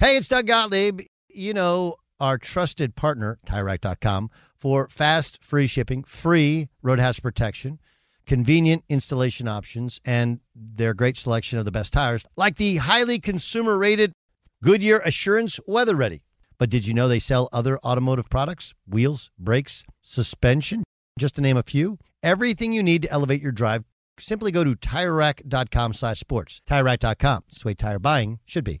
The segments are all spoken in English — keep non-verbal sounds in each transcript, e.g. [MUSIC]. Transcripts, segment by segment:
Hey, it's Doug Gottlieb. You know, our trusted partner, TireRack.com, for fast, free shipping, free road hazard protection, convenient installation options, and their great selection of the best tires, like the highly consumer rated Goodyear Assurance Weather Ready. But did you know they sell other automotive products? Wheels, brakes, suspension, just to name a few. Everything you need to elevate your drive. Simply go to TireRack.com slash sports. TireRack.com. It's the way tire buying should be.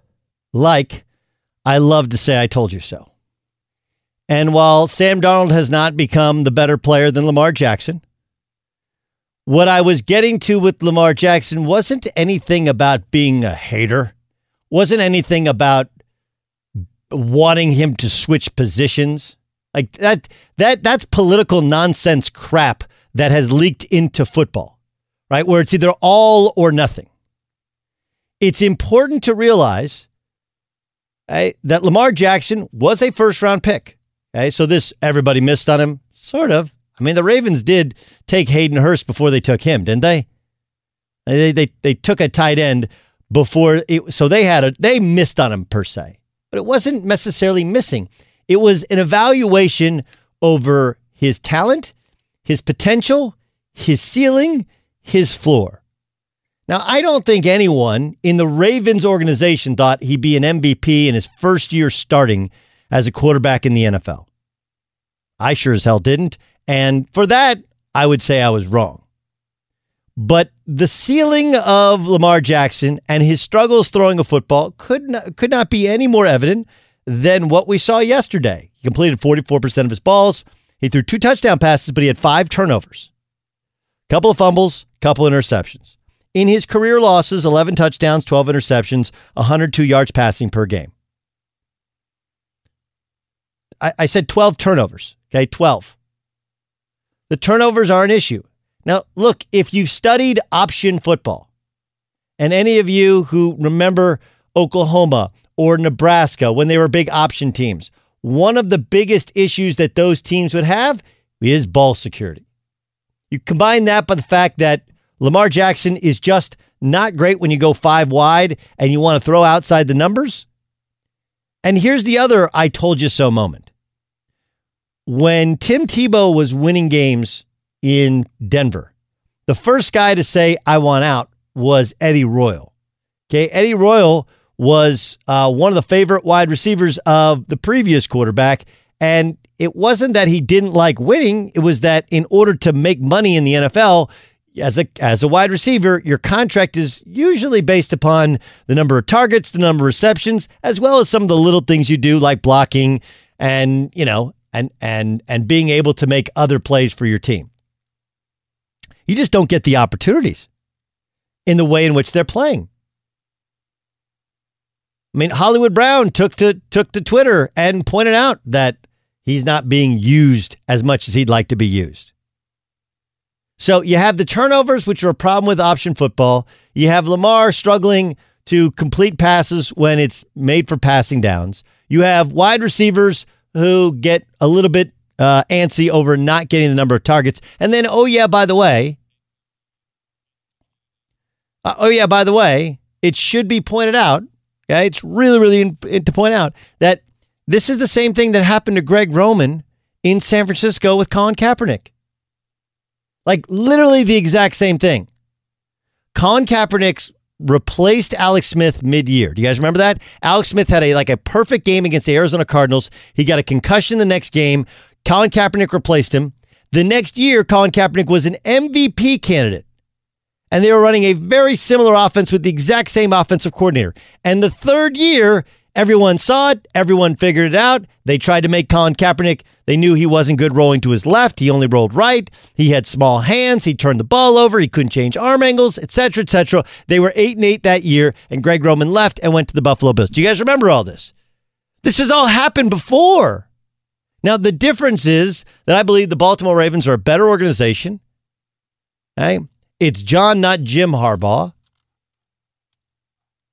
like, I love to say I told you so. And while Sam Darnold has not become the better player than Lamar Jackson, what I was getting to with Lamar Jackson wasn't anything about being a hater, wasn't anything about wanting him to switch positions. Like that that that's political nonsense crap that has leaked into football. Right? Where it's either all or nothing. It's important to realize okay, that Lamar Jackson was a first round pick. Okay, so this everybody missed on him, sort of. I mean, the Ravens did take Hayden Hurst before they took him, didn't they? They they they took a tight end before it, so they had a they missed on him per se, but it wasn't necessarily missing. It was an evaluation over his talent, his potential, his ceiling, his floor. Now, I don't think anyone in the Ravens organization thought he'd be an MVP in his first year starting as a quarterback in the NFL. I sure as hell didn't. And for that, I would say I was wrong. But the ceiling of Lamar Jackson and his struggles throwing a football could not, could not be any more evident than what we saw yesterday. He completed 44% of his balls. He threw two touchdown passes, but he had five turnovers, couple of fumbles, couple interceptions. In his career losses 11 touchdowns, 12 interceptions, 102 yards passing per game. I, I said 12 turnovers. Okay, 12. The turnovers are an issue. Now, look, if you've studied option football, and any of you who remember Oklahoma or Nebraska when they were big option teams, one of the biggest issues that those teams would have is ball security. You combine that by the fact that Lamar Jackson is just not great when you go five wide and you want to throw outside the numbers. And here's the other I told you so moment. When Tim Tebow was winning games in Denver, the first guy to say, I want out was Eddie Royal. Okay. Eddie Royal was uh, one of the favorite wide receivers of the previous quarterback. And it wasn't that he didn't like winning, it was that in order to make money in the NFL, as a as a wide receiver, your contract is usually based upon the number of targets, the number of receptions, as well as some of the little things you do like blocking and, you know, and and and being able to make other plays for your team. You just don't get the opportunities in the way in which they're playing. I mean, Hollywood Brown took to took to Twitter and pointed out that he's not being used as much as he'd like to be used. So you have the turnovers, which are a problem with option football. You have Lamar struggling to complete passes when it's made for passing downs. You have wide receivers who get a little bit uh, antsy over not getting the number of targets. And then, oh, yeah, by the way, uh, oh, yeah, by the way, it should be pointed out. Okay, it's really, really in, in, to point out that this is the same thing that happened to Greg Roman in San Francisco with Colin Kaepernick. Like literally the exact same thing. Colin Kaepernick replaced Alex Smith mid-year. Do you guys remember that? Alex Smith had a like a perfect game against the Arizona Cardinals. He got a concussion the next game. Colin Kaepernick replaced him. The next year, Colin Kaepernick was an MVP candidate. And they were running a very similar offense with the exact same offensive coordinator. And the third year, Everyone saw it. Everyone figured it out. They tried to make Colin Kaepernick. They knew he wasn't good rolling to his left. He only rolled right. He had small hands. He turned the ball over. He couldn't change arm angles, etc., etc. They were eight and eight that year, and Greg Roman left and went to the Buffalo Bills. Do you guys remember all this? This has all happened before. Now the difference is that I believe the Baltimore Ravens are a better organization. Okay? It's John, not Jim Harbaugh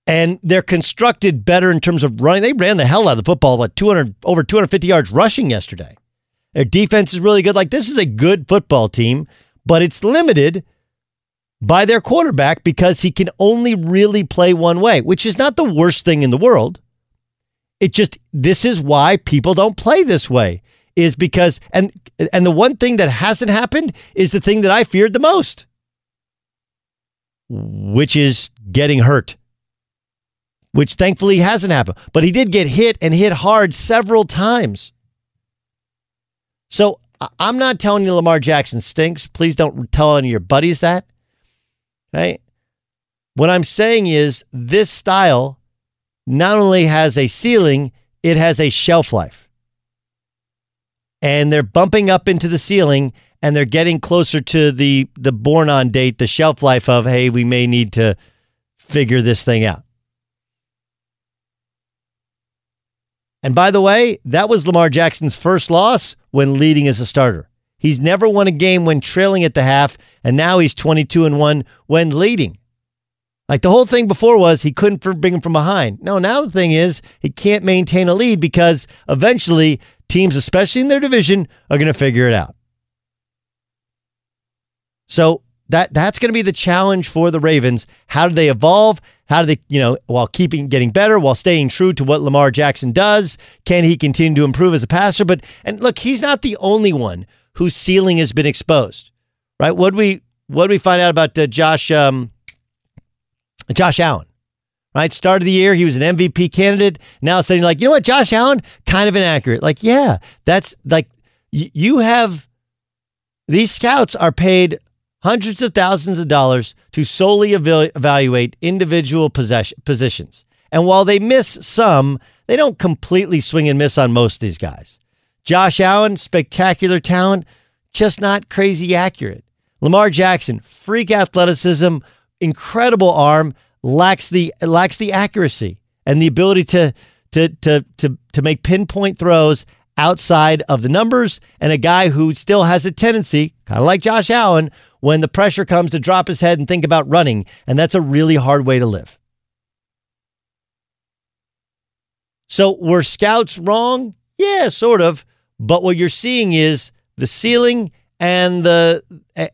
and they're constructed better in terms of running. They ran the hell out of the football, what 200 over 250 yards rushing yesterday. Their defense is really good. Like this is a good football team, but it's limited by their quarterback because he can only really play one way, which is not the worst thing in the world. It just this is why people don't play this way is because and and the one thing that hasn't happened is the thing that I feared the most, which is getting hurt which thankfully hasn't happened. But he did get hit and hit hard several times. So I'm not telling you Lamar Jackson stinks. Please don't tell any of your buddies that. Okay. What I'm saying is this style not only has a ceiling, it has a shelf life. And they're bumping up into the ceiling and they're getting closer to the the born on date, the shelf life of, hey, we may need to figure this thing out. And by the way, that was Lamar Jackson's first loss when leading as a starter. He's never won a game when trailing at the half, and now he's 22 and 1 when leading. Like the whole thing before was he couldn't bring him from behind. No, now the thing is he can't maintain a lead because eventually teams, especially in their division, are going to figure it out. So that that's going to be the challenge for the Ravens. How do they evolve? How do they, you know, while keeping getting better, while staying true to what Lamar Jackson does? Can he continue to improve as a passer? But and look, he's not the only one whose ceiling has been exposed, right? What we what do we find out about uh, Josh um, Josh Allen? Right, start of the year, he was an MVP candidate. Now suddenly, like, you know what, Josh Allen, kind of inaccurate. Like, yeah, that's like y- you have these scouts are paid hundreds of thousands of dollars to solely ev- evaluate individual positions. And while they miss some, they don't completely swing and miss on most of these guys. Josh Allen, spectacular talent, just not crazy accurate. Lamar Jackson, freak athleticism, incredible arm lacks the lacks the accuracy and the ability to to to to to make pinpoint throws outside of the numbers and a guy who still has a tendency, kind of like Josh Allen, when the pressure comes to drop his head and think about running, and that's a really hard way to live. So were scouts wrong? Yeah, sort of. But what you're seeing is the ceiling and the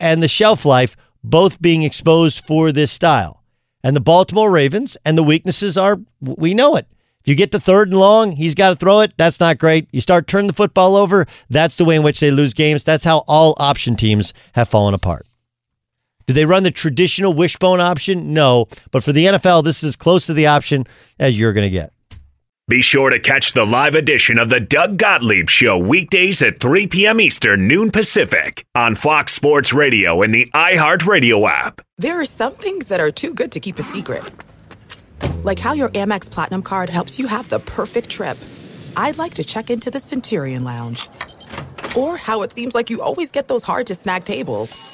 and the shelf life both being exposed for this style. And the Baltimore Ravens and the weaknesses are we know it. If you get to third and long, he's got to throw it. That's not great. You start turning the football over, that's the way in which they lose games. That's how all option teams have fallen apart. Do they run the traditional wishbone option? No. But for the NFL, this is as close to the option as you're going to get. Be sure to catch the live edition of the Doug Gottlieb Show weekdays at 3 p.m. Eastern, noon Pacific on Fox Sports Radio and the iHeartRadio app. There are some things that are too good to keep a secret. Like how your Amex Platinum card helps you have the perfect trip. I'd like to check into the Centurion Lounge. Or how it seems like you always get those hard to snag tables.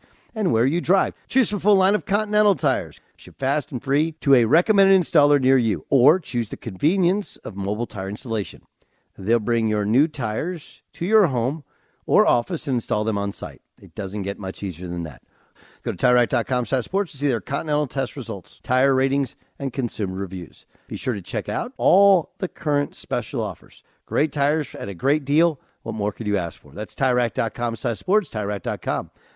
and where you drive. Choose from a full line of Continental tires. Ship fast and free to a recommended installer near you, or choose the convenience of mobile tire installation. They'll bring your new tires to your home or office and install them on site. It doesn't get much easier than that. Go to TireRack.com slash sports to see their Continental test results, tire ratings, and consumer reviews. Be sure to check out all the current special offers. Great tires at a great deal. What more could you ask for? That's TireRack.com slash sports, TireRack.com,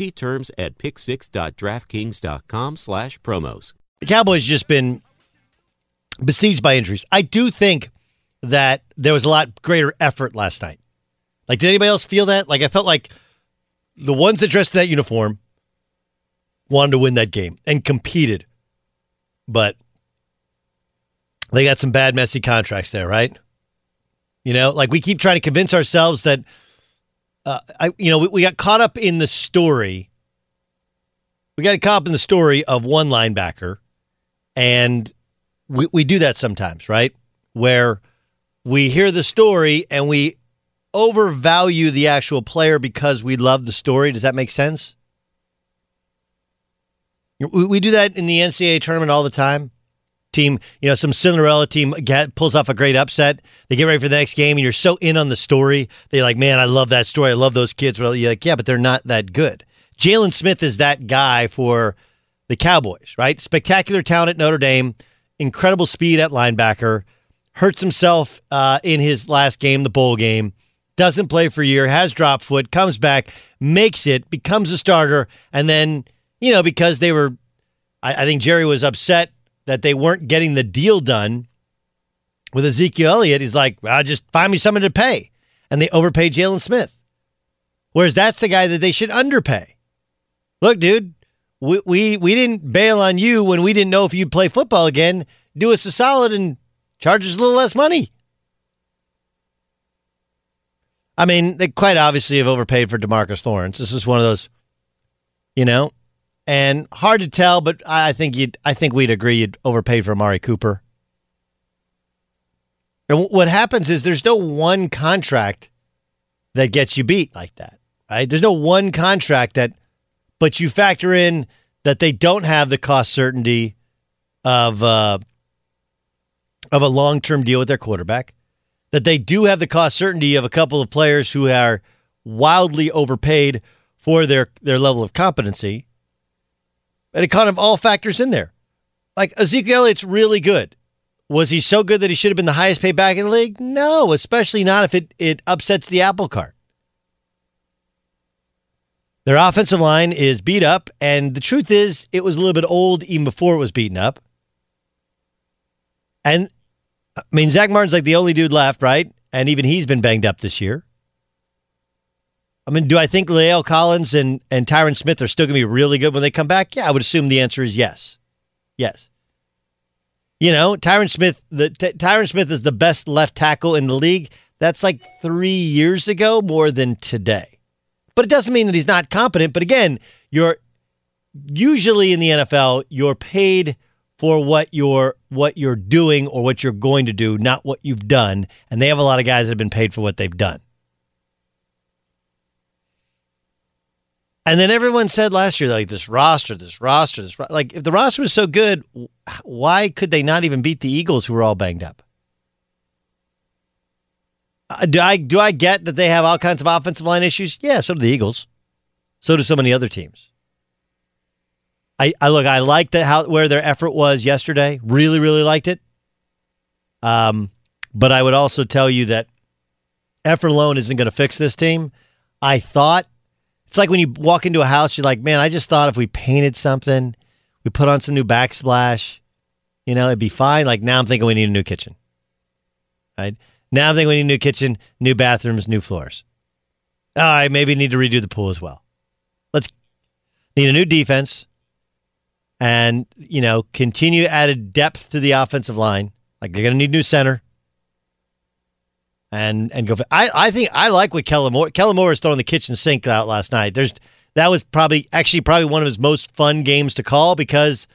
See terms at pick6.draftkings.com slash promos. The Cowboys just been besieged by injuries. I do think that there was a lot greater effort last night. Like, did anybody else feel that? Like, I felt like the ones that dressed in that uniform wanted to win that game and competed, but They got some bad, messy contracts there, right? You know, like we keep trying to convince ourselves that, uh, I, you know, we, we got caught up in the story. We got caught up in the story of one linebacker, and we we do that sometimes, right? Where we hear the story and we overvalue the actual player because we love the story. Does that make sense? We, we do that in the NCAA tournament all the time team, you know, some Cinderella team get, pulls off a great upset. They get ready for the next game, and you're so in on the story. They're like, man, I love that story. I love those kids. Well, you're like, yeah, but they're not that good. Jaylon Smith is that guy for the Cowboys, right? Spectacular talent at Notre Dame, incredible speed at linebacker, hurts himself uh, in his last game, the bowl game, doesn't play for a year, has drop foot, comes back, makes it, becomes a starter, and then, you know, because they were, I, I think Jerry was upset that they weren't getting the deal done with Ezekiel Elliott, he's like, well, just find me someone to pay. And they overpaid Jaylon Smith. Whereas that's the guy that they should underpay. Look, dude, we, we, we didn't bail on you when we didn't know if you'd play football again. Do us a solid and charge us a little less money. I mean, they quite obviously have overpaid for Demarcus Lawrence. This is one of those, you know, and hard to tell, but I think you'd I think we'd agree you'd overpay for Amari Cooper. And what happens is there's no one contract that gets you beat like that. Right? There's no one contract that but you factor in that they don't have the cost certainty of uh, of a long-term deal with their quarterback. That they do have the cost certainty of a couple of players who are wildly overpaid for their their level of competency and it kind of all factors in there. Like Ezekiel Elliott's really good. Was he so good that he should have been the highest paid back in the league? No, especially not if it, it upsets the apple cart. Their offensive line is beat up, and the truth is, it was a little bit old even before it was beaten up. And I mean, Zack Martin's like the only dude left, right? And even he's been banged up this year. I mean, do I think La'el Collins and, and Tyron Smith are still going to be really good when they come back? Yeah, I would assume the answer is yes. Yes. You know, Tyron Smith, the T- Tyron Smith is the best left tackle in the league. That's like three years ago, more than today. But it doesn't mean that he's not competent. But again, you're usually in the NFL, you're paid for what you're what you're doing or what you're going to do, not what you've done. And they have a lot of guys that have been paid for what they've done. And then everyone said last year, like this roster, this roster, this like if the roster was so good, why could they not even beat the Eagles, who were all banged up? Uh, do I do I get that they have all kinds of offensive line issues? Yeah, so do the Eagles. So do so many other teams. I, I look, I liked that how where their effort was yesterday. Really, really liked it. Um, but I would also tell you that effort alone isn't going to fix this team. I thought it's like when you walk into a house, you're like, man, I just thought if we painted something, we put on some new backsplash, you know, it'd be fine. Like now I'm thinking we need a new kitchen. Right? Now I'm thinking we need a new kitchen, new bathrooms, new floors. All right, maybe need to redo the pool as well. Let's need a new defense and, you know, continue added depth to the offensive line. Like they're going to need new center and and go. For, I I think I like what Kellen Moore. Kellen Moore is throwing the kitchen sink out last night. There's that was probably actually probably one of his most fun games to call because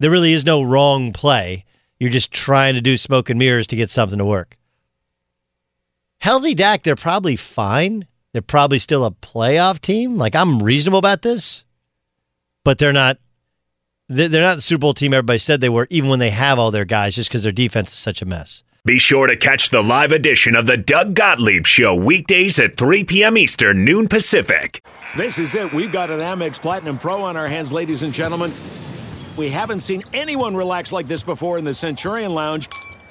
there really is no wrong play. You're just trying to do smoke and mirrors to get something to work. Healthy Dak, they're probably fine. They're probably still a playoff team. Like I'm reasonable about this, but they're not. They're not the Super Bowl team everybody said they were, even when they have all their guys, just because their defense is such a mess. Be sure to catch the live edition of the Doug Gottlieb Show weekdays at 3 p.m. Eastern, noon Pacific. This is it. We've got an Amex Platinum Pro on our hands, ladies and gentlemen. We haven't seen anyone relax like this before in the Centurion Lounge.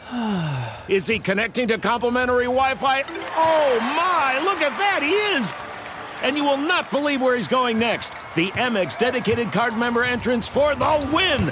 [SIGHS] Is he connecting to complimentary Wi Fi? Oh my, look at that! He is! and you will not believe where he's going next. The Amex dedicated card member entrance for the win.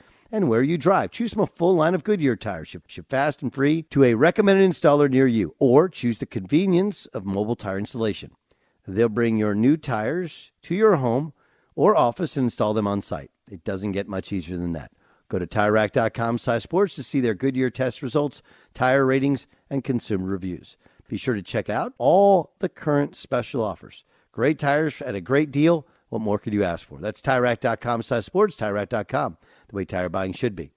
and where you drive. Choose from a full line of Goodyear tires. Ship, ship fast and free to a recommended installer near you, or choose the convenience of mobile tire installation. They'll bring your new tires to your home or office and install them on site. It doesn't get much easier than that. Go to TireRack.com slash sports to see their Goodyear test results, tire ratings, and consumer reviews. Be sure to check out all the current special offers. Great tires at a great deal. What more could you ask for? That's TireRack.com slash sports, TireRack.com, the way tire buying should be.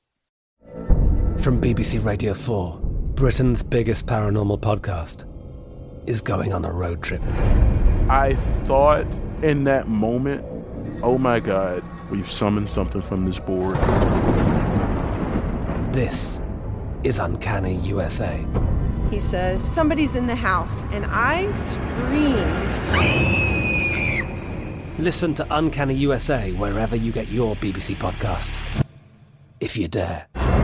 From BBC Radio 4, Britain's biggest paranormal podcast is going on a road trip. I thought in that moment, oh my God, we've summoned something from this board. This is Uncanny USA. He says, Somebody's in the house, and I screamed. Listen to Uncanny USA wherever you get your BBC podcasts, if you dare.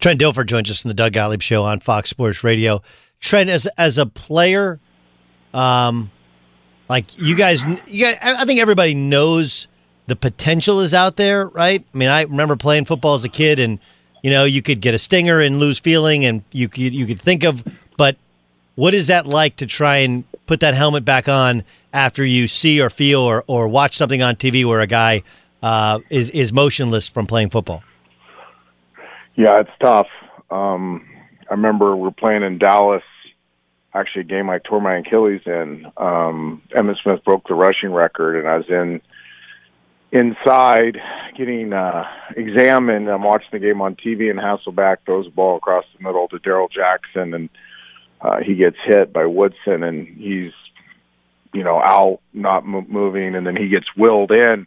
Trent Dilfer joins us in the Doug Gottlieb Show on Fox Sports Radio. Trent, as as a player, um, like you guys, you guys, I think everybody knows the potential is out there, right? I mean, I remember playing football as a kid, and you know, you could get a stinger and lose feeling, and you could you could think of, but what is that like to try and put that helmet back on after you see or feel or or watch something on TV where a guy uh, is is motionless from playing football? Yeah, it's tough. Um, I remember we are playing in Dallas, actually a game I tore my Achilles in. Um, Emmitt Smith broke the rushing record, and I was in inside getting uh, examined. I'm watching the game on TV, and Hasselbeck throws the ball across the middle to Darrell Jackson, and uh, he gets hit by Woodson, and he's you know out, not m- moving, and then he gets willed in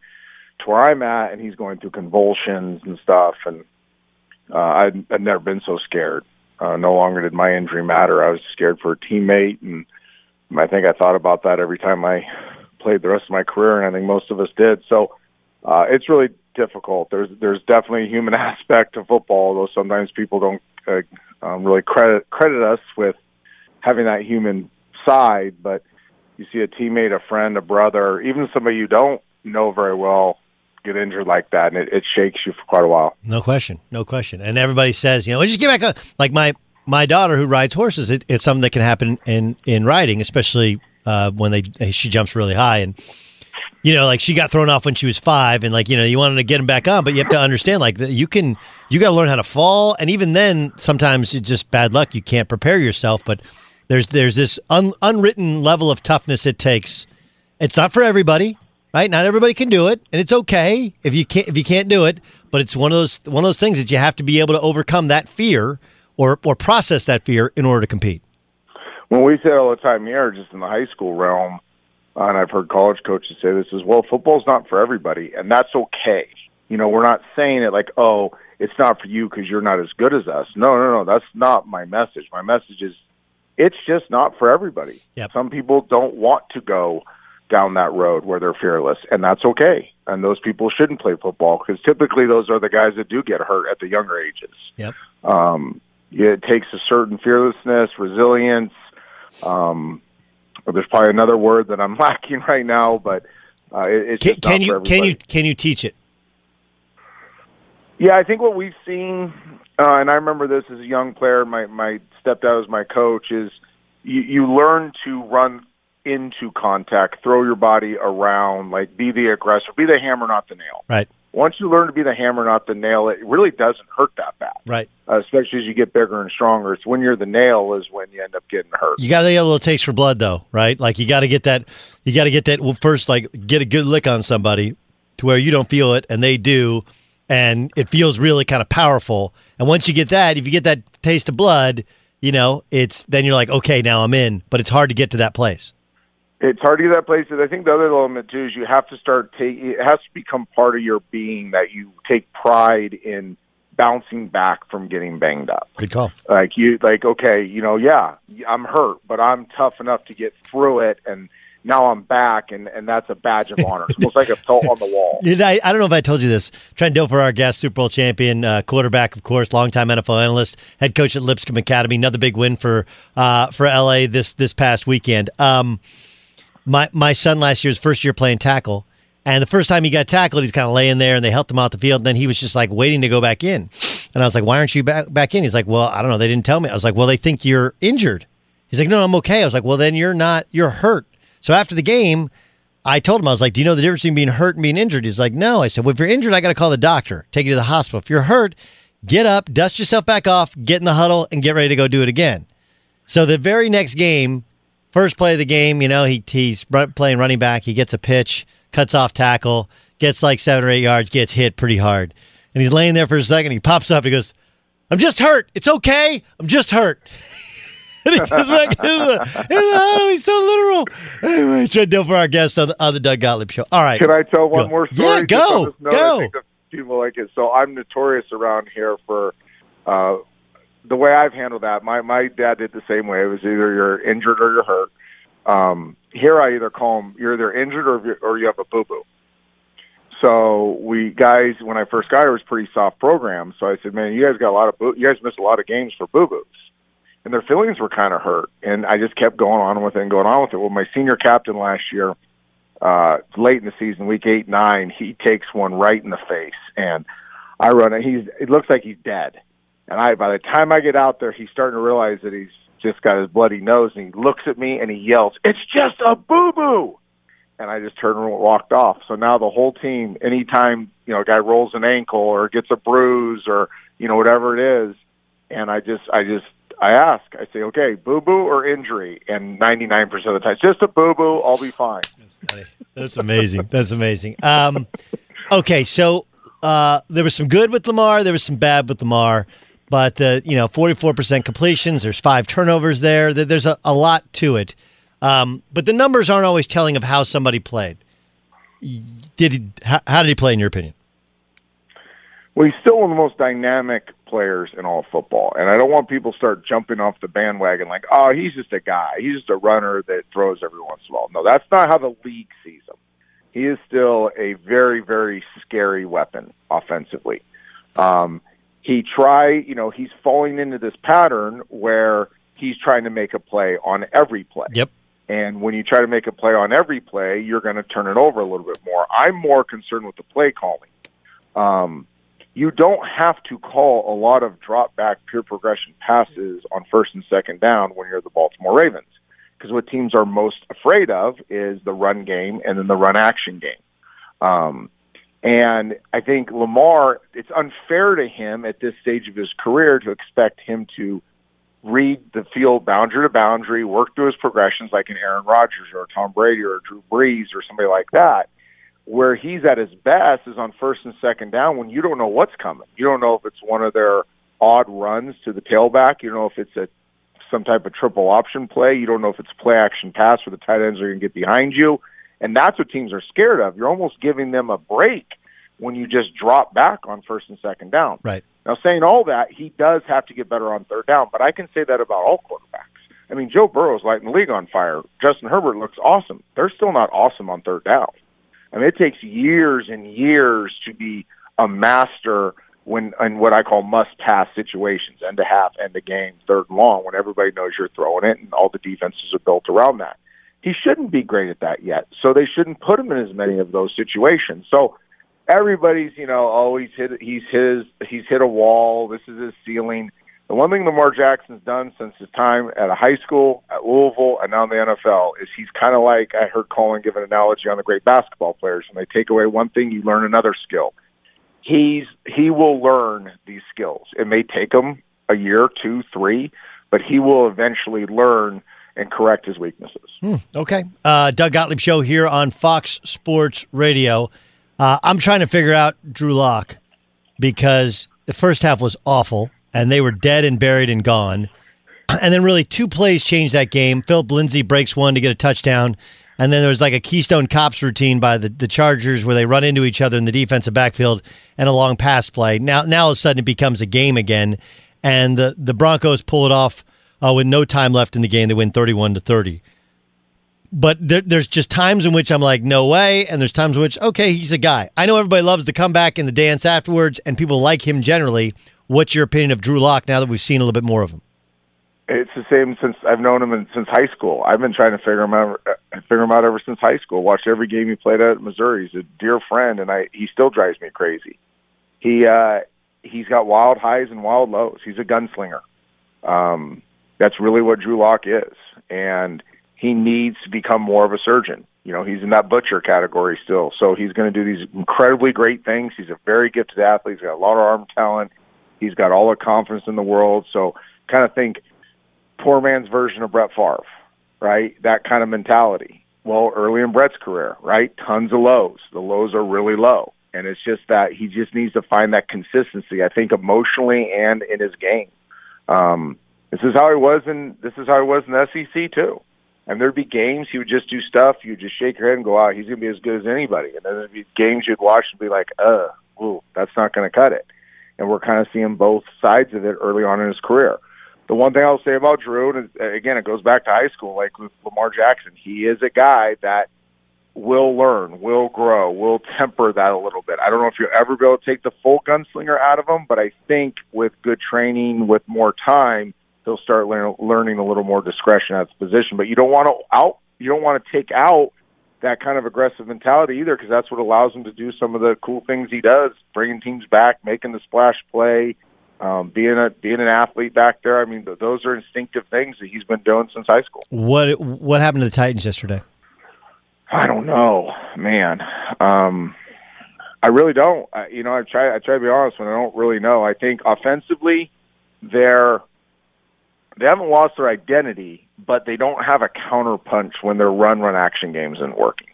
to where I'm at, and he's going through convulsions and stuff, and uh, I'd, never been so scared. Uh, no longer did my injury matter. I was scared for a teammate, and I think I thought about that every time I played the rest of my career, and I think most of us did. So uh, it's really difficult. There's there's definitely a human [LAUGHS] aspect to football, though sometimes people don't uh, um, really credit credit us with having that human side. But you see a teammate, a friend, a brother, even somebody you don't know very well get injured like that, and it, it shakes you for quite a while. No question, no question. And everybody says, you know, just get back up. Like my my daughter who rides horses, it, it's something that can happen in in riding, especially uh, when they she jumps really high and. You know, like she got thrown off when she was five, and like you know, you wanted to get him back on, but you have to understand, like you can, you got to learn how to fall, and even then, sometimes it's just bad luck. You can't prepare yourself, but there's there's this un, unwritten level of toughness it takes. It's not for everybody right? Not everybody can do it, and it's okay if you can't if you can't do it. But it's one of those one of those things that you have to be able to overcome that fear or or process that fear in order to compete. when we say all the time here, just in the high school realm, and I've heard college coaches say this as well. Football's not for everybody, and that's okay. You know, we're not saying it like, oh, it's not for you because you're not as good as us. No, no, no. That's not my message. My message is, it's just not for everybody. Yep. Some people don't want to go down that road where they're fearless, and that's okay. And those people shouldn't play football because typically those are the guys that do get hurt at the younger ages. Yep. Um, it takes a certain fearlessness, resilience. Um, there's probably another word that I'm [LAUGHS] lacking right now, but uh, it, it's Can, can you can you can you teach it? Yeah, I think what we've seen, uh, and I remember this as a young player. My my stepdad was my coach. Is you, you learn to run into contact, throw your body around, like be the aggressor, be the hammer, not the nail. Right. Once you learn to be the hammer, not the nail, it really doesn't hurt that bad. Right. Uh, especially as you get bigger and stronger. It's when you're the nail is when you end up getting hurt. You got to get a little taste for blood, though, right? Like you got to get that. You got to get that. Well, first, like get a good lick on somebody to where you don't feel it, and they do, and it feels really kind of powerful. And once you get that, if you get that taste of blood, you know, it's then you're like, okay, now I'm in. But it's hard to get to that place. It's hard to get that place. And I think the other element too is you have to start take. It has to become part of your being that you take pride in bouncing back from getting banged up. Good call. Like you, like okay, you know, yeah, I'm hurt, but I'm tough enough to get through it, and now I'm back, and and that's a badge of honor. It's almost like a pelt on the wall. [LAUGHS] I, I don't know if I told you this. Trent Dilfer, our guest, Super Bowl champion, uh, quarterback, of course, longtime NFL analyst, head coach at Lipscomb Academy. Another big win for uh, for LA this this past weekend. Um, my my son last year's first year playing tackle, and the first time he got tackled, he's kind of laying there, and they helped him out the field. And then he was just like waiting to go back in, and I was like, "Why aren't you back back in?" He's like, "Well, I don't know. They didn't tell me." I was like, "Well, they think you're injured." He's like, "No, I'm okay." I was like, "Well, then you're not. You're hurt." So after the game, I told him, I was like, Do you know the difference between being hurt and being injured? He's like, No. I said, Well, if you're injured, I got to call the doctor, take you to the hospital. If you're hurt, get up, dust yourself back off, get in the huddle, and get ready to go do it again. So the very next game, first play of the game, you know, he, he's playing running back. He gets a pitch, cuts off tackle, gets like seven or eight yards, gets hit pretty hard. And he's laying there for a second. He pops up. He goes, I'm just hurt. It's okay. I'm just hurt. [LAUGHS] and he goes back in the, in the huddle. He's so literal. Anyway, Trent Dilfer, our guest on the, on the Doug Gottlieb Show. All right. Can I tell one Go. more story? Yeah, go, on this note? go. People like it. So I'm notorious around here for uh, the way I've handled that. My my dad did the same way. It was either you're injured or you're hurt. Um, here I either call them you're either injured or or you have a boo boo. So we guys, when I first got here, it was pretty soft program. So I said, man, you guys got a lot of boo- you guys missed a lot of games for boo boos and their feelings were kind of hurt. And I just kept going on with it and going on with it. Well, my senior captain last year, uh, late in the season, week eight, nine, he takes one right in the face, and I run it. He's it looks like he's dead. And I, by the time I get out there, he's starting to realize that he's just got his bloody nose, and he looks at me and he yells, "It's just a boo boo!" And I just turned and walked off. So now the whole team, anytime you know a guy rolls an ankle or gets a bruise or you know whatever it is, and I just I just I ask, I say, okay, boo boo or injury, and ninety nine percent of the time, just a boo boo, I'll be fine. That's amazing. That's amazing. Um, okay, so uh, there was some good with Lamar. There was some bad with Lamar. But uh, you know, forty-four percent completions. There's five turnovers there. There- There's a, a lot to it. Um, but the numbers aren't always telling of how somebody played. Did he, how, how did he play in your opinion? Well, he's still one of the most dynamic players in all football, and I don't want people to start jumping off the bandwagon like, "Oh, he's just a guy. He's just a runner that throws every once in a while." No, that's not how the league sees him. He is still a very, very scary weapon offensively. Um, he try, you know, he's falling into this pattern where he's trying to make a play on every play. Yep. And when you try to make a play on every play, you're going to turn it over a little bit more. I'm more concerned with the play calling. Um, you don't have to call a lot of drop back pure progression passes on first and second down when you're the Baltimore Ravens. Because what teams are most afraid of is the run game and then the run action game. Um, and I think Lamar, it's unfair to him at this stage of his career to expect him to read the field boundary to boundary, work through his progressions like an Aaron Rodgers or Tom Brady or Drew Brees or somebody like that. Where he's at his best is on first and second down when you don't know what's coming. You don't know if it's one of their odd runs to the tailback. You don't know if it's a some type of triple option play. You don't know if it's a play action pass where the tight ends are going to get behind you. And that's what teams are scared of. You're almost giving them a break when you just drop back on first and second down. Right. Now, saying all that, he does have to get better on third down, but I can say that about all quarterbacks. I mean, Joe Burrow's lighting the league on fire. Justin Herbert looks awesome. They're still not awesome on third down. I mean, it takes years and years to be a master when in what I call must pass situations, end to half, end of game, third and long, when everybody knows you're throwing it and all the defenses are built around that. He shouldn't be great at that yet, so they shouldn't put him in as many of those situations. So everybody's, you know, he's hit, he's his, he's hit a wall. This is his ceiling. The one thing Lamar Jackson's done since his time at a high school, at Louisville, and now in the NFL is he's kind of like I heard Colin give an analogy on the great basketball players. When they take away one thing, you learn another skill. He's he will learn these skills. It may take him a year, two, three, but he will eventually learn and correct his weaknesses. Hmm, okay. Uh, Doug Gottlieb show here on Fox Sports Radio. Uh, I'm trying to figure out Drew Lock because the first half was awful and they were dead and buried and gone. [CLEARS THROAT] And then really two plays changed that game. Phillip Lindsay breaks one to get a touchdown. And then there was like a Keystone Cops routine by the, the Chargers where they run into each other in the defensive backfield and a long pass play. Now, now all of a sudden it becomes a game again. And the, the Broncos pull it off uh, with no time left in the game. They win 31 to 30. But there, there's just times in which I'm like, no way. And there's times in which, okay, he's a guy. I know everybody loves the comeback and the dance afterwards, and people like him generally. What's your opinion of Drew Lock now that we've seen a little bit more of him? It's the same since I've known him in, since high school. I've been trying to figure him out, uh, figure him out ever since high school. Watched every game he played at Missouri. He's a dear friend, and I he still drives me crazy. He uh, he's got wild highs and wild lows. He's a gunslinger. Um, that's really what Drew Lock is, and he needs to become more of a surgeon. You know, he's in that butcher category still, so he's going to do these incredibly great things. He's a very gifted athlete. He's got a lot of arm talent He's got all the confidence in the world. So kind of think poor man's version of Brett Favre, right? That kind of mentality. Well, early in Brett's career, right? Tons of lows. The lows are really low. And it's just that he just needs to find that consistency, I think, emotionally and in his game. Um, this is how he was in this is how he was in the SEC too. And there'd be games he would just do stuff, you'd just shake your head and go, "Wow, he's gonna be as good as anybody." And then there'd be games you'd watch and be like, "Uh, ooh, that's not gonna cut it." and we're kind of seeing both sides of it early on in his career. The one thing I'll say about Drew, and again, it goes back to high school, like with Lamar Jackson, he is a guy that will learn, will grow, will temper that a little bit. I don't know if you'll ever be able to take the full gunslinger out of him, but I think with good training, with more time, he'll start learn, learning a little more discretion at the position. But you don't want to out, you don't want to take out that kind of aggressive mentality either because that's what allows him to do some of the cool things he does, bringing teams back, making the splash play, um, being a being an athlete back there. I mean, th- those are instinctive things that he's been doing since high school. What what happened to the Titans yesterday? I don't know, man. Um, I really don't. I, you know, I try I try to be honest when I don't really know. I think offensively, they're they haven't lost their identity, but they don't have a counterpunch when their run run action game isn't working.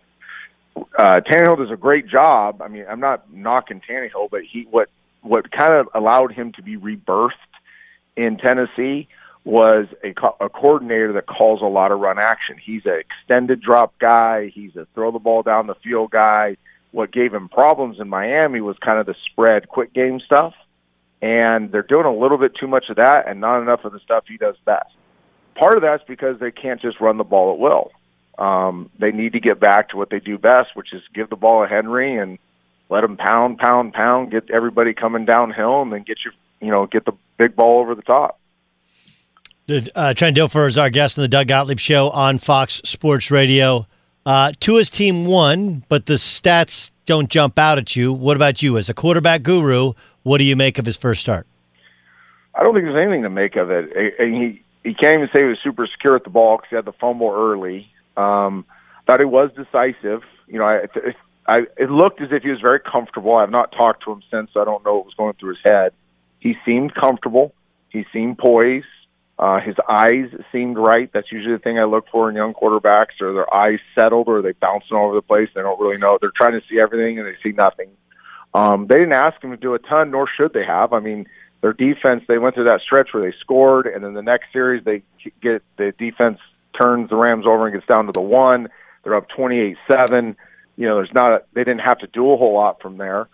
Uh, Tannehill does a great job. I mean, I'm not knocking Tannehill, but he what what kind of allowed him to be rebirthed in Tennessee was a, a coordinator that calls a lot of run action. He's an extended drop guy. He's a throw the ball down the field guy. What gave him problems in Miami was kind of the spread quick game stuff and they're doing a little bit too much of that and not enough of the stuff he does best. Part of that's because they can't just run the ball at will. Um, they need to get back to what they do best, which is give the ball to Henry and let him pound, pound, pound, get everybody coming downhill, and then get your, you know, get the big ball over the top. Uh, Trent Dilfer is our guest on the Doug Gottlieb Show on Fox Sports Radio. Uh, Tua's team won, but the stats don't jump out at you. What about you, as a quarterback guru? What do you make of his first start? I don't think there's anything to make of it. He he can't even say he was super secure at the ball because he had the fumble early. Um, thought it was decisive. You know, I, I it looked as if he was very comfortable. I've not talked to him since. So I don't know what was going through his head. He seemed comfortable. He seemed poised. Uh, his eyes seemed right. That's usually the thing I look for in young quarterbacks. Are their eyes settled, or they bouncing all over the place? They don't really know. They're trying to see everything, and they see nothing. Um, they didn't ask him to do a ton, nor should they have. I mean, their defense. They went through that stretch where they scored, and then the next series they get the defense turns the Rams over and gets down to the one. They're up twenty-eight-seven. You know, there's not a, they didn't have to do a whole lot from there.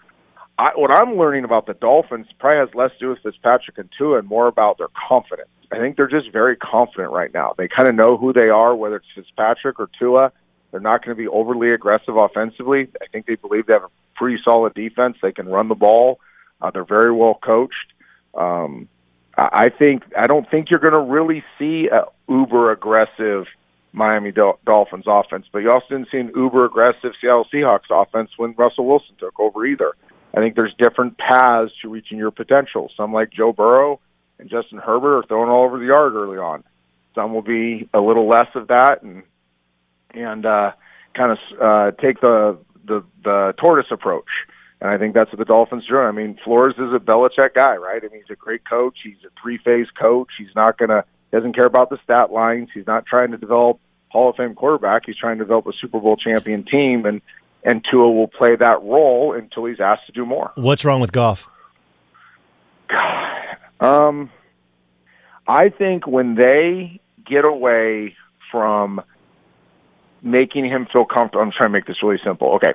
I, what I'm learning about the Dolphins probably has less to do with Fitzpatrick and Tua and more about their confidence. I think they're just very confident right now. They kind of know who they are, whether it's Fitzpatrick or Tua. They're not going to be overly aggressive offensively. I think they believe they have a pretty solid defense. They can run the ball. Uh, they're very well coached. Um, I think I don't think you're going to really see a uber aggressive Miami Dolphins offense, but you also didn't see an uber aggressive Seattle Seahawks offense when Russell Wilson took over either. I think there's different paths to reaching your potential. Some like Joe Burrow and Justin Herbert are throwing all over the yard early on. Some will be a little less of that and and uh, kind of uh, take the, the the tortoise approach. And I think that's what the Dolphins do. I mean, Flores is a Belichick guy, right? I mean, he's a great coach. He's a three phase coach. He's not gonna doesn't care about the stat lines. He's not trying to develop Hall of Fame quarterback. He's trying to develop a Super Bowl champion team, and and Tua will play that role until he's asked to do more. What's wrong with Goff? [SIGHS] Um, I think when they get away from making him feel comfortable, I'm trying to make this really simple. Okay,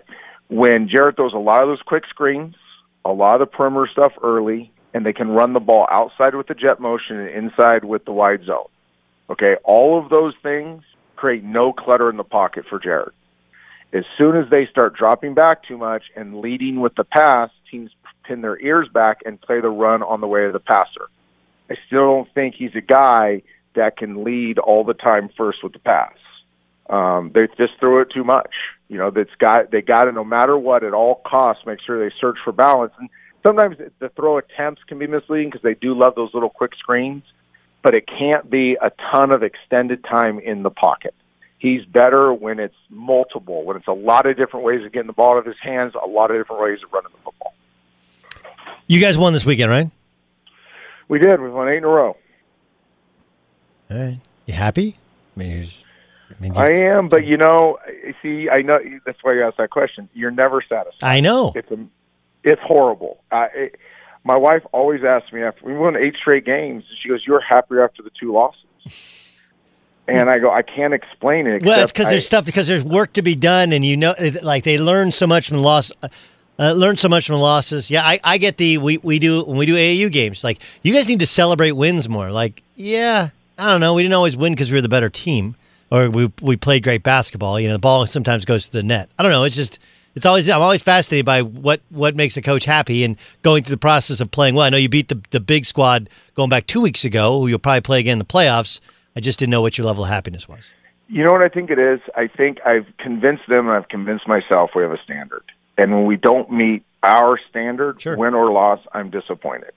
when Jared throws a lot of those quick screens, a lot of the perimeter stuff early, and they can run the ball outside with the jet motion and inside with the wide zone. Okay, all of those things create no clutter in the pocket for Jared. As soon as they start dropping back too much and leading with the pass, teams pin their ears back and play the run on the way of the passer. I still don't think he's a guy that can lead all the time first with the pass. Um, they just throw it too much. You know, that's got they got to no matter what at all costs make sure they search for balance. And sometimes the throw attempts can be misleading because they do love those little quick screens, but it can't be a ton of extended time in the pocket. He's better when it's multiple, when it's a lot of different ways of getting the ball out of his hands, a lot of different ways of running the football. You guys won this weekend, right? We did. We won eight in a row. All right. You happy? I mean, I, mean, I am, but you know, see, I know that's why you asked that question. You're never satisfied. I know. It's a, it's horrible. Uh, it, my wife always asks me after we won eight straight games. And she goes, "You're happier after the two losses." And I go, I can't explain it. Well, it's because there's stuff because there's work to be done, and you know, like they learn so much from loss. Uh, uh, learn so much from losses. Yeah, I, I get the we, we do when we do AAU games. Like you guys need to celebrate wins more. Like yeah, I don't know. We didn't always win because we were the better team, or we we played great basketball. You know, the ball sometimes goes to the net. I don't know. It's just it's always I'm always fascinated by what what makes a coach happy and going through the process of playing well. I know you beat the the big squad going back two weeks ago, who you'll probably play again in the playoffs. I just didn't know what your level of happiness was. You know what I think it is? I think I've convinced them and I've convinced myself we have a standard. And when we don't meet our standard, sure. win or loss, I'm disappointed.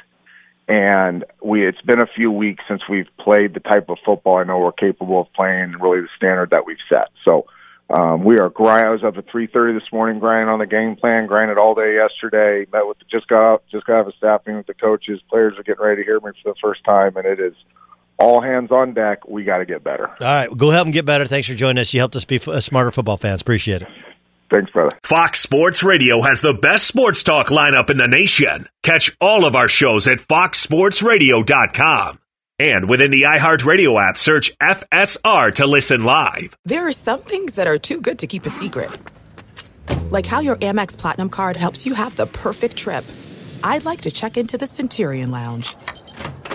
And we it's been a few weeks since we've played the type of football I know we're capable of playing, really the standard that we've set. So um, we are grinding. I was up at three thirty this morning, grinding on the game plan. Grinded all day yesterday. Met with the, just got just got out of a staff meeting with the coaches. Players are getting ready to hear me for the first time, and it is all hands on deck. We got to get better. All right, go help them get better. Thanks for joining us. You helped us be uh, smarter football fans. Appreciate it. Thanks, brother. Fox Sports Radio has the best sports talk lineup in the nation. Catch all of our shows at foxsportsradio.com. And within the iHeartRadio app, search FSR to listen live. There are some things that are too good to keep a secret. Like how your Amex Platinum card helps you have the perfect trip. I'd like to check into the Centurion Lounge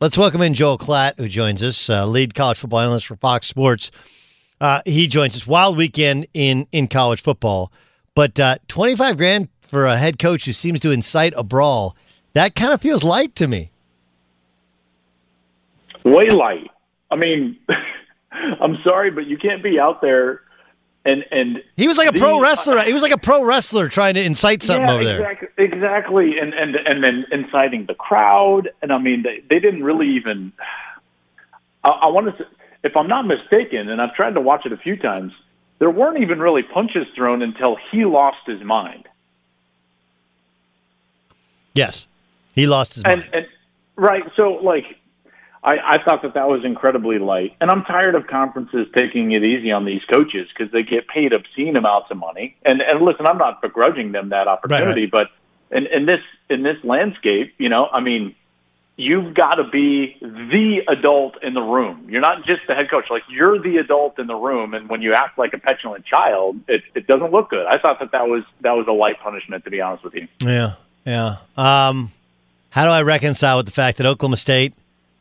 Let's welcome in Joel Klatt, who joins us, uh, lead college football analyst for Fox Sports. Uh, he joins us. Wild weekend in in college football, but uh, twenty five grand for a head coach who seems to incite a brawl. That kind of feels light to me. Way light. I mean, [LAUGHS] I'm sorry, but you can't be out there and and he was like a pro wrestler. He was like a pro wrestler trying to incite something yeah, over there. Exactly, exactly, and and and then inciting the crowd. And I mean, they they didn't really even. I, I want to, if I'm not mistaken, and I've tried to watch it a few times. There weren't even really punches thrown until he lost his mind. Yes, he lost his and, mind. And right, so like I, I thought that that was incredibly light, and I'm tired of conferences taking it easy on these coaches because they get paid obscene amounts of money. And and listen, I'm not begrudging them that opportunity, right, right. but in, in this in this landscape, you know, I mean, you've got to be the adult in the room. You're not just the head coach; like you're the adult in the room. And when you act like a petulant child, it, it doesn't look good. I thought that that was that was a light punishment, to be honest with you. Yeah, yeah. Um, how do I reconcile with the fact that Oklahoma State?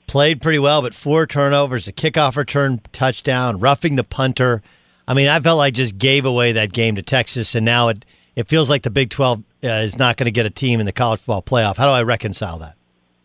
Played pretty well, but four turnovers, a kickoff return touchdown, roughing the punter. I mean, I felt like just gave away that game to Texas, and now it it feels like the Big Twelve uh, is not going to get a team in the college football playoff. How do I reconcile that?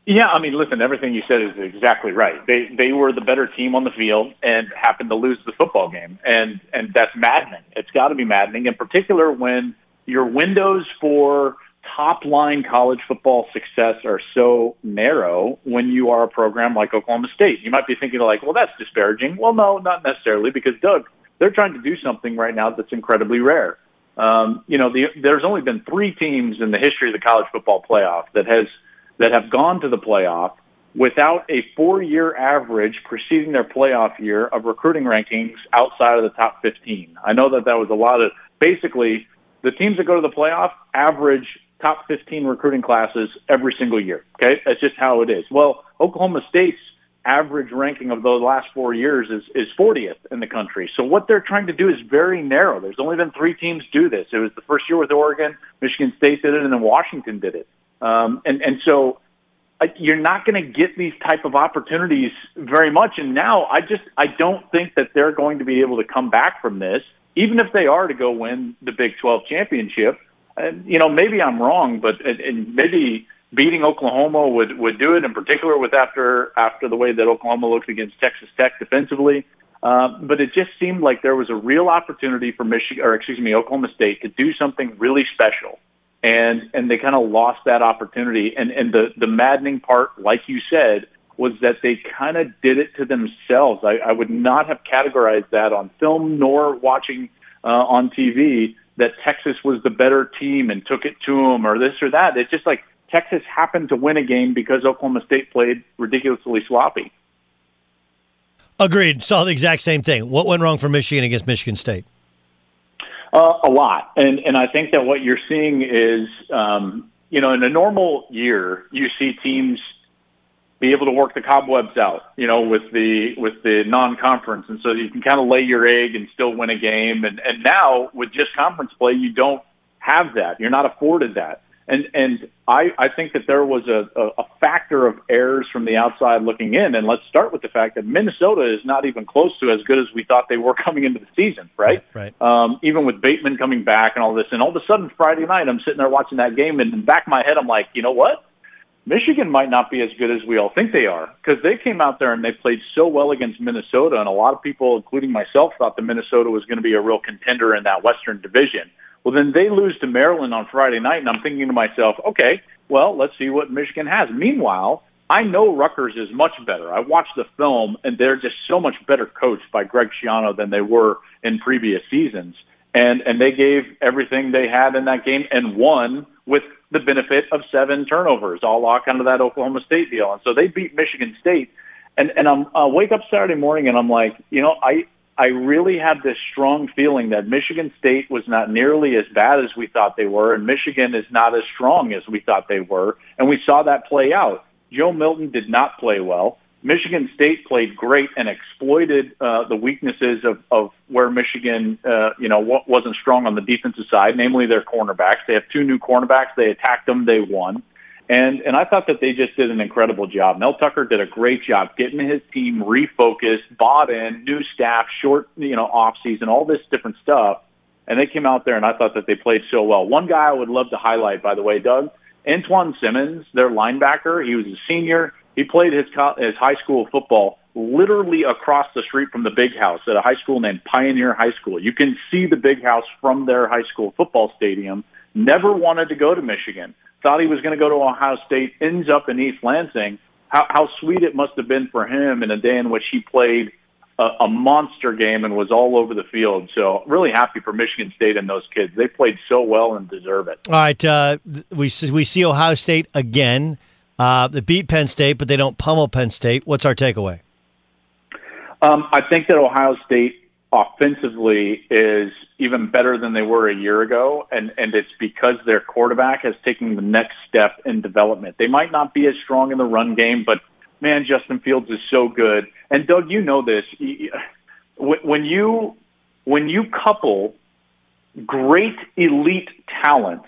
Yeah, I mean, listen, everything you said is exactly right. They they were the better team on the field and happened to lose the football game, and and that's maddening. It's got to be maddening, in particular when your windows for top line college football success are so narrow when you are a program like Oklahoma State. You might be thinking like, well, that's disparaging. Well, no, not necessarily because Doug, they're trying to do something right now that's incredibly rare. Um, you know, the, there's only been three teams in the history of the college football playoff that has that have gone to the playoff without a four-year average preceding their playoff year of recruiting rankings outside of the top 15. I know that that was a lot of basically the teams that go to the playoff average top 15 recruiting classes every single year. Okay, that's just how it is. Well, Oklahoma State's average ranking of the last four years is is 40th in the country. So what they're trying to do is very narrow. There's only been three teams do this. It was the first year with Oregon, Michigan State did it, and then Washington did it. Um, and and so uh, you're not going to get these type of opportunities very much. And now I just I don't think that they're going to be able to come back from this, even if they are to go win the Big 12 championship you know maybe I'm wrong, but and, maybe beating Oklahoma would would do it. In particular, with after after the way that Oklahoma looked against Texas Tech defensively. Uh, but it just seemed like there was a real opportunity for Michigan, or excuse me, Oklahoma State to do something really special, and and they kind of lost that opportunity. And and the the maddening part, like you said, was that they kind of did it to themselves. I, I would not have categorized that on film nor watching uh, on TV that Texas was the better team and took it to them or this or that. It's just like Texas happened to win a game because Oklahoma State played ridiculously sloppy. Agreed. Saw the exact same thing. What went wrong for Michigan against Michigan State? Uh, a lot, and and I think that what you're seeing is, um, you know, in a normal year, you see teams be able to work the cobwebs out, you know, with the with the non-conference, and so you can kind of lay your egg and still win a game. And and now with just conference play, you don't have that. You're not afforded that. And and I I think that there was a, a, a factor of errors from the outside looking in. And let's start with the fact that Minnesota is not even close to as good as we thought they were [LAUGHS] coming into the season, right? Right. Um, even with Bateman coming back and all this, and all of a sudden Friday night, I'm sitting there watching that game, and in the back of my head, I'm like, you know what? Michigan might not be as good as we all think they are because they came out there and they played so well against Minnesota, and a lot of people, including myself, thought that Minnesota was going to be a real contender in that Western Division. Well, then they lose to Maryland on Friday night, and I'm thinking to myself, okay, well, let's see what Michigan has. Meanwhile, I know Rutgers is much better. I watched the film, and they're just so much better coached by Greg Schiano than they were in previous seasons. And and they gave everything they had in that game and won with the benefit of seven turnovers, all kind of that Oklahoma State deal. And so they beat Michigan State. And and I'm I wake up Saturday morning and I'm like, you know, I I really had this strong feeling that Michigan State was not nearly as bad as we thought they were, and Michigan is not as strong as we thought they were. And we saw that play out. Joe Milton did not play well. Michigan State played great and exploited uh, the weaknesses of, of where Michigan, uh, you know, wasn't strong on the defensive side, namely their cornerbacks. They have two new cornerbacks. They attacked them. They won. And and I thought that they just did an incredible job. Mel Tucker did a great job getting his team refocused, bought in, new staff, short you know off season, all this different stuff. And they came out there, and I thought that they played so well. One guy I would love to highlight, by the way, Doug Antjuan Simmons, their linebacker. He was a senior. He played his his high school football literally across the street from the big house at a high school named Pioneer High School. You can see the big house from their high school football stadium. Never wanted to go to Michigan thought he was going to go to Ohio State, ends up in East Lansing. How, how sweet it must have been for him in a day in which he played a, a monster game and was all over the field. So really happy for Michigan State and those kids. They played so well and deserve it. All right, uh, we we see Ohio State again. Uh, they beat Penn State, but they don't pummel Penn State. What's our takeaway? Um, I think that Ohio State offensively is even better than they were a year ago, and and it's because their quarterback has taken the next step in development. They might not be as strong in the run game, but man, Justin Fields is so good. And Doug, you know this when you when you couple great elite talent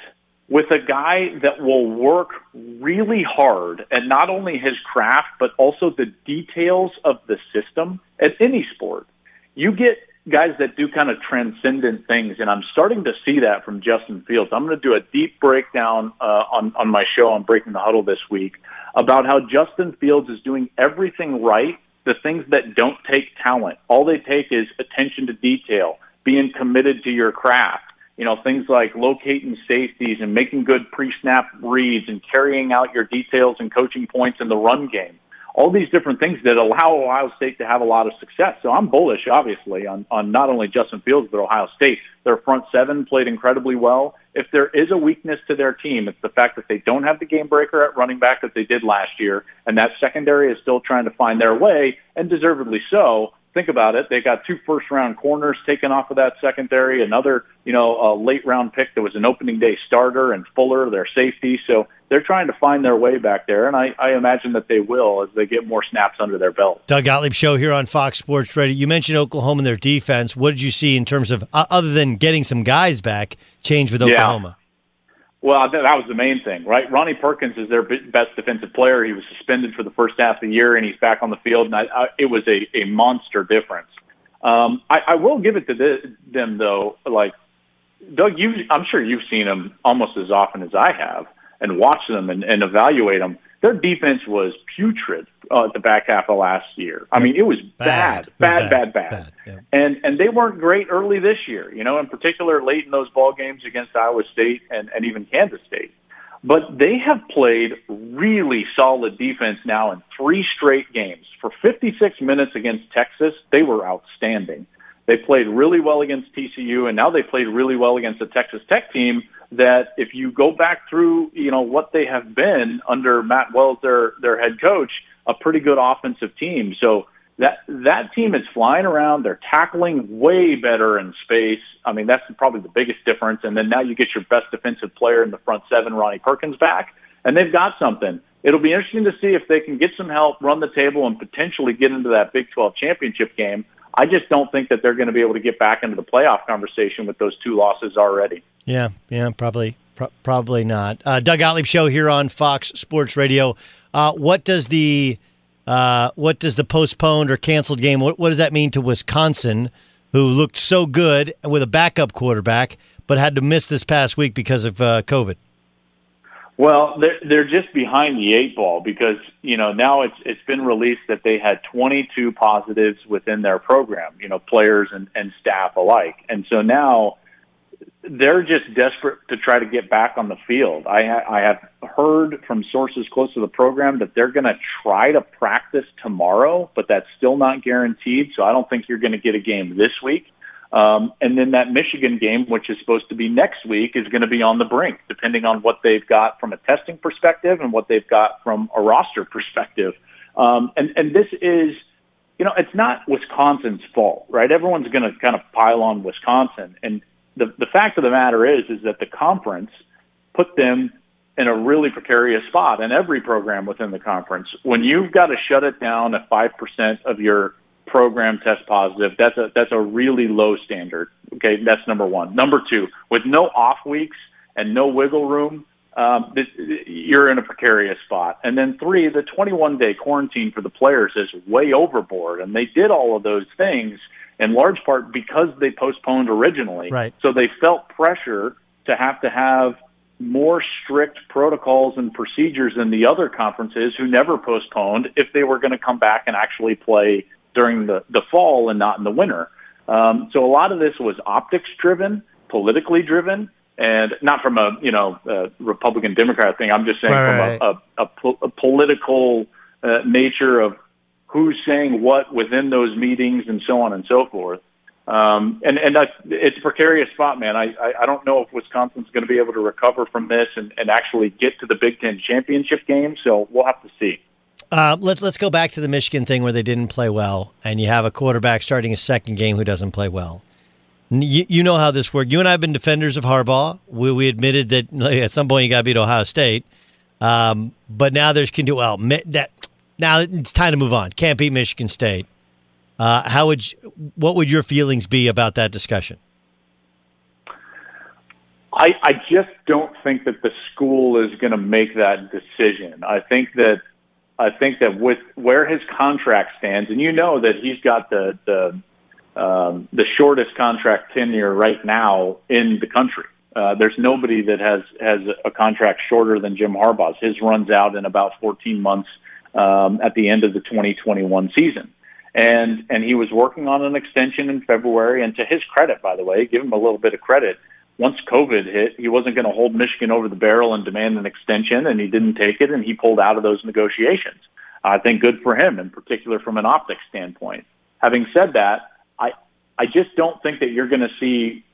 with a guy that will work really hard and not only his craft but also the details of the system at any sport you get guys that do kind of transcendent things, and I'm starting to see that from Justin Fields. I'm going to do a deep breakdown uh, on on my show on Breaking the Huddle this week about how Justin Fields is doing everything right. The things that don't take talent, all they take is attention to detail, being committed to your craft. You know, things like locating safeties and making good pre-snap reads and carrying out your details and coaching points in the run game all these different things that allow Ohio State to have a lot of success. So I'm bullish, obviously, on, on not only Justin Fields, but Ohio State. Their front seven played incredibly well. If there is a weakness to their team, it's the fact that they don't have the game breaker at running back that they did last year, and that secondary is still trying to find their way, and deservedly so think about it, they got two first round corners taken off of that secondary, another, you know, a late round pick that was an opening day starter and Fuller, their safety. So they're trying to find their way back there, and I, I imagine that they will as they get more snaps under their belt. Doug Gottlieb show here on Fox Sports Radio. You mentioned Oklahoma and their defense. What did you see in terms of uh, other than getting some guys back change with Oklahoma? Yeah. Well, that was the main thing, right? Ronnie Perkins is their best defensive player. He was suspended for the first half of the year, and he's back on the field, and I, I, it was a, a monster difference. Um, I, I will give it to the, them, though. Like Doug, you, I'm sure you've seen them almost as often as I have, and watched them and, and evaluate them, their defense was putrid uh, at the back half of last year. I mean, it was bad, bad, bad, bad. bad. bad. And and they weren't great early this year. You know, in particular, late in those ball games against Iowa State and, and even Kansas State. But they have played really solid defense now in three straight games. For 56 minutes against Texas, they were outstanding. They played really well against TCU, and now they played really well against the Texas Tech team. That if you go back through, you know what they have been under Matt Wells, their their head coach, a pretty good offensive team. So that that team is flying around. They're tackling way better in space. I mean, that's probably the biggest difference. And then now you get your best defensive player in the front seven, Ronnie Perkins, back, and they've got something. It'll be interesting to see if they can get some help, run the table, and potentially get into that Big 12 championship game. I just don't think that they're going to be able to get back into the playoff conversation with those two losses already. Yeah, yeah, probably, pro- probably not. Uh, Doug Gottlieb show here on Fox Sports Radio. Uh, what does the uh, what does the postponed or canceled game? What, what does that mean to Wisconsin, who looked so good with a backup quarterback, but had to miss this past week because of uh, COVID? Well, they're they're just behind the eight ball because you know now it's it's been released that they had 22 positives within their program, you know, players and, and staff alike, and so now they're just desperate to try to get back on the field. I ha- I have heard from sources close to the program that they're going to try to practice tomorrow, but that's still not guaranteed. So I don't think you're going to get a game this week. Um, and then that Michigan game, which is supposed to be next week, is going to be on the brink, depending on what they've got from a testing perspective and what they've got from a roster [LAUGHS] perspective. Um, and, and this is, you know, it's not Wisconsin's fault, right? Everyone's going to kind of pile on Wisconsin. And the, the fact of the matter is, is that the conference put them in a really precarious spot in every program within the conference. When you've got to shut it down at 5% of your program test positive. That's a that's a really low standard. Okay, that's number one. Number two, with no off weeks and no wiggle room, um, this, you're in a precarious spot. And then three, the 21 day quarantine for the players is way overboard, and they did all of those things in large part because they postponed originally. Right. So they felt pressure to have to have more strict protocols and procedures than the other conferences who never postponed if they were going to come back and actually play during the, the fall and not in the winter. Um, so a lot of this was optics driven, politically driven, and not from a you know a Republican Democrat thing. I'm just saying right, from a, a, a, po- a political uh, nature of who's saying what within those meetings and so on and so forth. Um, and and it's a precarious spot, man. I, I I don't know if Wisconsin's going to be able to recover from this and, and actually get to the Big Ten championship game. So we'll have to see. Uh, let's let's go back to the Michigan thing where they didn't play well, and you have a quarterback starting a second game who doesn't play well. You, you know how this works. You and I have been defenders of Harbaugh. We, we admitted that at some point you got to beat Ohio State, um, but now there's can do well. That now it's time to move on. Can't beat Michigan State. Uh, how would you, what would your feelings be about that discussion? I, I just don't think that the school is going to make that decision. I think that I think that with where his contract stands, and you know that he's got the the um, the shortest contract tenure right now in the country. Uh, there's nobody that has has a contract shorter than Jim Harbaugh's. His runs out in about 14 months um, at the end of the 2021 season, and and he was working on an extension in February. And to his credit, by the way, give him a little bit of credit once COVID hit, he wasn't going to hold Michigan over the barrel and demand an extension, and he didn't take it, and he pulled out of those negotiations. I think good for him, in particular from an optics standpoint. Having said that, I I just don't think that you're going to see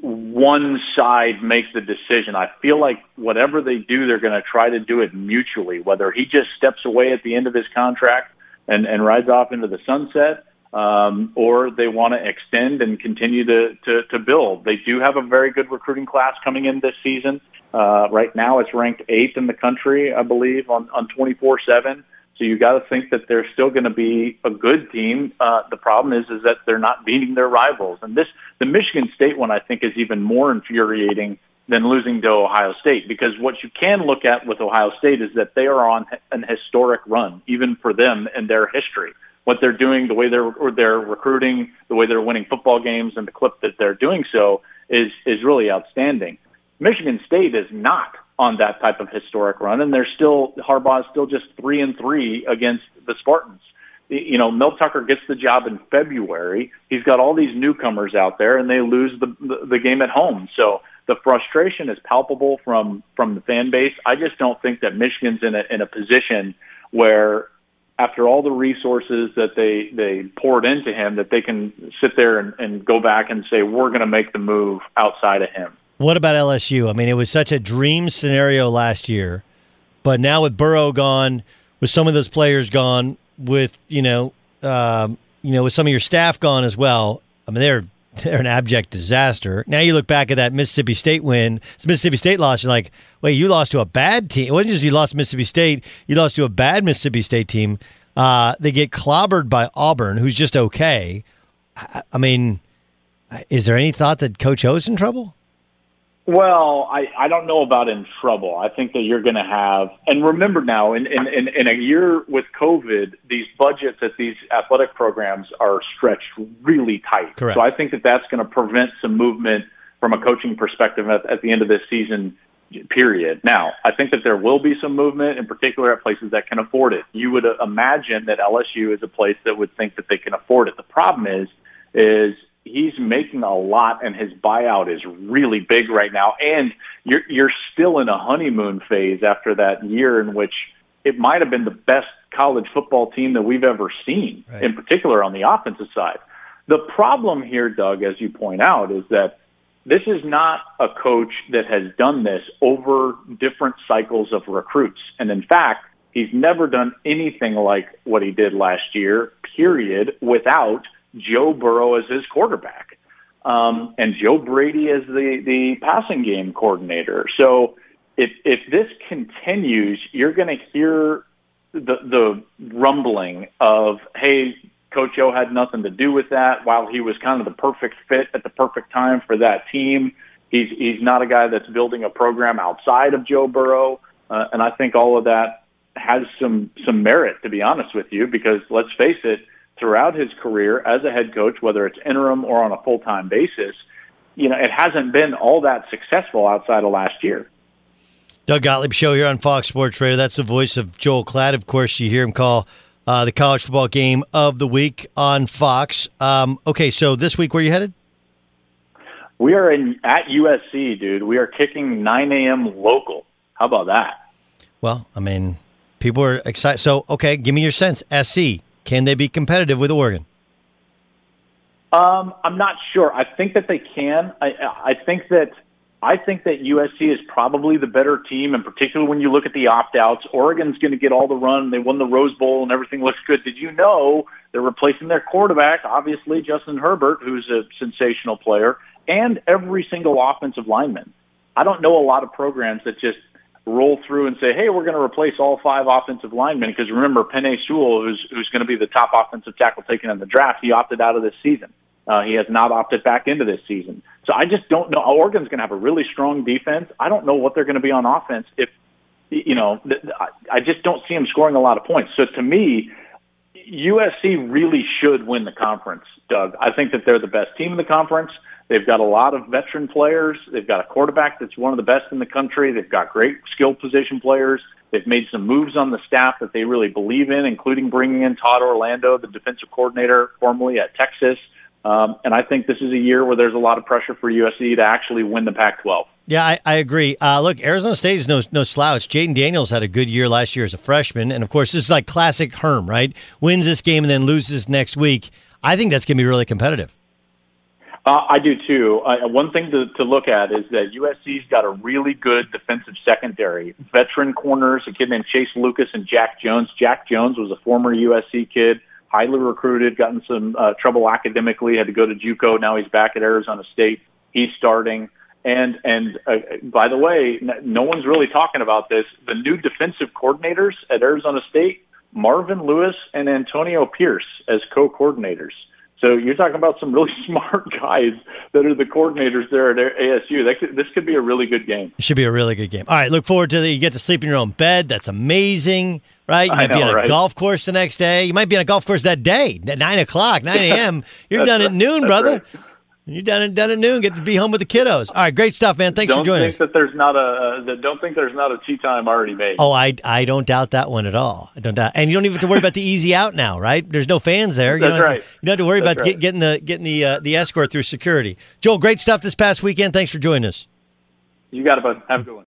one side make the decision. I feel like whatever they do, they're going to try to do it mutually. Whether he just steps away at the end of his contract and and rides off into the sunset, um, or they want to extend and continue to, to, to build. They do have a very good recruiting class coming in this season. Uh, right now, it's ranked eighth in the country, I believe, on on twenty four seven. So you got to think that they're still going to be a good team. Uh, the problem is, is that they're not beating their rivals, and this the Michigan State one I think is even more infuriating than losing to Ohio State because what you can look at with Ohio State is that they are on an historic run, even for them in their history what they're doing, the way they're they're recruiting, the way they're winning football games, and the clip that they're doing so is is really outstanding. Michigan State is not on that type of historic run, and they're still Harbaugh is still just three and three against the Spartans. You know, Mel Tucker gets the job in February. He's got all these newcomers out there, and they lose the the, the game at home. So the frustration is palpable from from the fan base. I just don't think that Michigan's in a in a position where after all the resources that they they poured into him that they can sit there and, and go back and say we're going to make the move outside of him. What about LSU? I mean, it was such a dream scenario last year, but now with Burrow gone, with some of those players gone, with you know, um, you know, with some of your staff gone as well. I mean, they're [LAUGHS] they're an abject disaster. Now you look back at that Mississippi State win, Mississippi State loss, you're like, wait, you lost to a bad team. It wasn't just you lost Mississippi State, you lost to a bad Mississippi State team. Uh, they get clobbered by Auburn, who's just okay. I, I mean, is there any thought that Coach O's in trouble? Well, I, I don't know about in trouble. I think that you're going to have, and remember now, in, in, in, in a year with COVID, these budgets at these athletic programs are stretched really tight. Correct. So I think that that's going to prevent some movement from a coaching perspective at, at the end of this season period. Now, I think that there will be some movement, in particular at places that can afford it. You would imagine that LSU is a place that would think that they can afford it. The problem is, is he's making a lot and his buyout is really big right now. And you're you're still in a honeymoon phase after that year in which it might have been the best college football team that we've ever seen right. in particular on the offensive side. The problem here Doug as you point out is that this is not a coach that has done this over different cycles of recruits. And in fact he's never done anything like what he did last year period without Joe Burrow as his quarterback, um, and Joe Brady as the the passing game coordinator. So if if this continues, you're going to hear the the rumbling of hey. Coach Joe had nothing to do with that. While he was kind of the perfect fit at the perfect time for that team, he's he's not a guy that's building a program outside of Joe Burrow. Uh, and I think all of that has some some merit, to be honest with you, because let's face it, throughout his career as a head coach, whether it's interim or on a full time basis, you know, it hasn't been all that successful outside of last year. Doug Gottlieb show here on Fox Sports Radio. That's the voice of Joel Klatt. Of course, you hear him call uh, the college football game of the week on Fox. Um, okay, so this week, where are you headed? We are in at USC, dude. We are kicking 9 a.m. local. How about that? Well, I mean, people are excited. So, okay, give me your sense. SC, can they be competitive with Oregon? Um, I'm not sure. I think that they can. I, I think that I think that USC is probably the better team, and particularly when you look at the opt-outs. Oregon's going to get all the run. They won the Rose Bowl, and everything looks good. Did you know they're replacing their quarterback? Obviously, Justin Herbert, who's a sensational player, and every single offensive lineman. I don't know a lot of programs that just roll through and say, "Hey, we're going to replace all five offensive linemen." Because remember, Penei Sewell, who's who's going to be the top offensive tackle taken in the draft, he opted out of this season. Uh, he has not opted back into this season. So I just don't know. Oregon's going to have a really strong defense. I don't know what they're going to be on offense. If you know, I just don't see them scoring a lot of points. So to me, USC really should win the conference. Doug, I think that they're the best team in the conference. They've got a lot of veteran players. They've got a quarterback that's one of the best in the country. They've got great skill position players. They've made some moves on the staff that they really believe in, including bringing in Todd Orlando, the defensive coordinator formerly at Texas. Um, and I think this is a year where there's a lot of pressure for USC to actually win the Pac-12. Yeah, I, I agree. Uh, look, Arizona State is no no slouch. Jayden Daniels had a good year last year as a freshman, and of course, this is like classic Herm, right? Wins this game and then loses next week. I think that's going to be really competitive. Uh, I do too. Uh, one thing to, to look at is that USC's got a really good defensive secondary. Veteran corners, a kid named Chase Lucas and Jack Jones. Jack Jones was a former USC kid, highly recruited, gotten some uh, trouble academically, had to go to JUCO. Now he's back at Arizona State. He's starting. And and uh, by the way, no one's really talking about this. The new defensive coordinators at Arizona State, Marvin Lewis and Antonio Pierce as co-coordinators. So you're talking about some really [LAUGHS] smart guys that are the coordinators there at ASU. That could, this could be a really good game. It should be a really good game. All right, look forward to the. You get to sleep in your own bed. That's amazing, right? You might know, be on a right? golf course the next day. You might be on a golf course that day at nine o'clock, nine a.m. [LAUGHS] You're done at noon, brother. Right. You done it done at noon. Get to be home with the kiddos. All right, great stuff, man. Thanks don't for joining think us. that there's not a. Uh, don't think there's not a tee time already made. Oh, I I don't doubt that one at all. I don't doubt, and you don't even have to worry about the easy out now, right? There's no fans there. You That's don't have right. To, you don't have to worry That's about right. get, getting the getting the uh, the escort through security. Joel, great stuff this past weekend. Thanks for joining us. You got it, bud. Have a good one.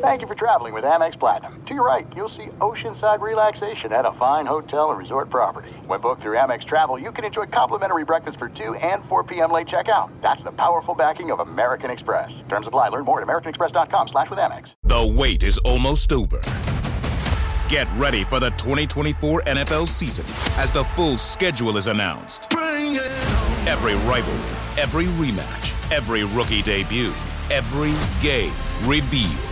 Thank you for traveling with Amex Platinum. To your right, you'll see oceanside relaxation at a fine hotel and resort property. When booked through Amex Travel, you can enjoy complimentary breakfast for 2 and 4 p.m. late checkout. That's the powerful backing of American Express. Terms apply. Learn more at americanexpress.com slash with Amex. The wait is almost over. Get ready for the 2024 NFL season as the full schedule is announced. Every rivalry, every rematch, every rookie debut, every game revealed.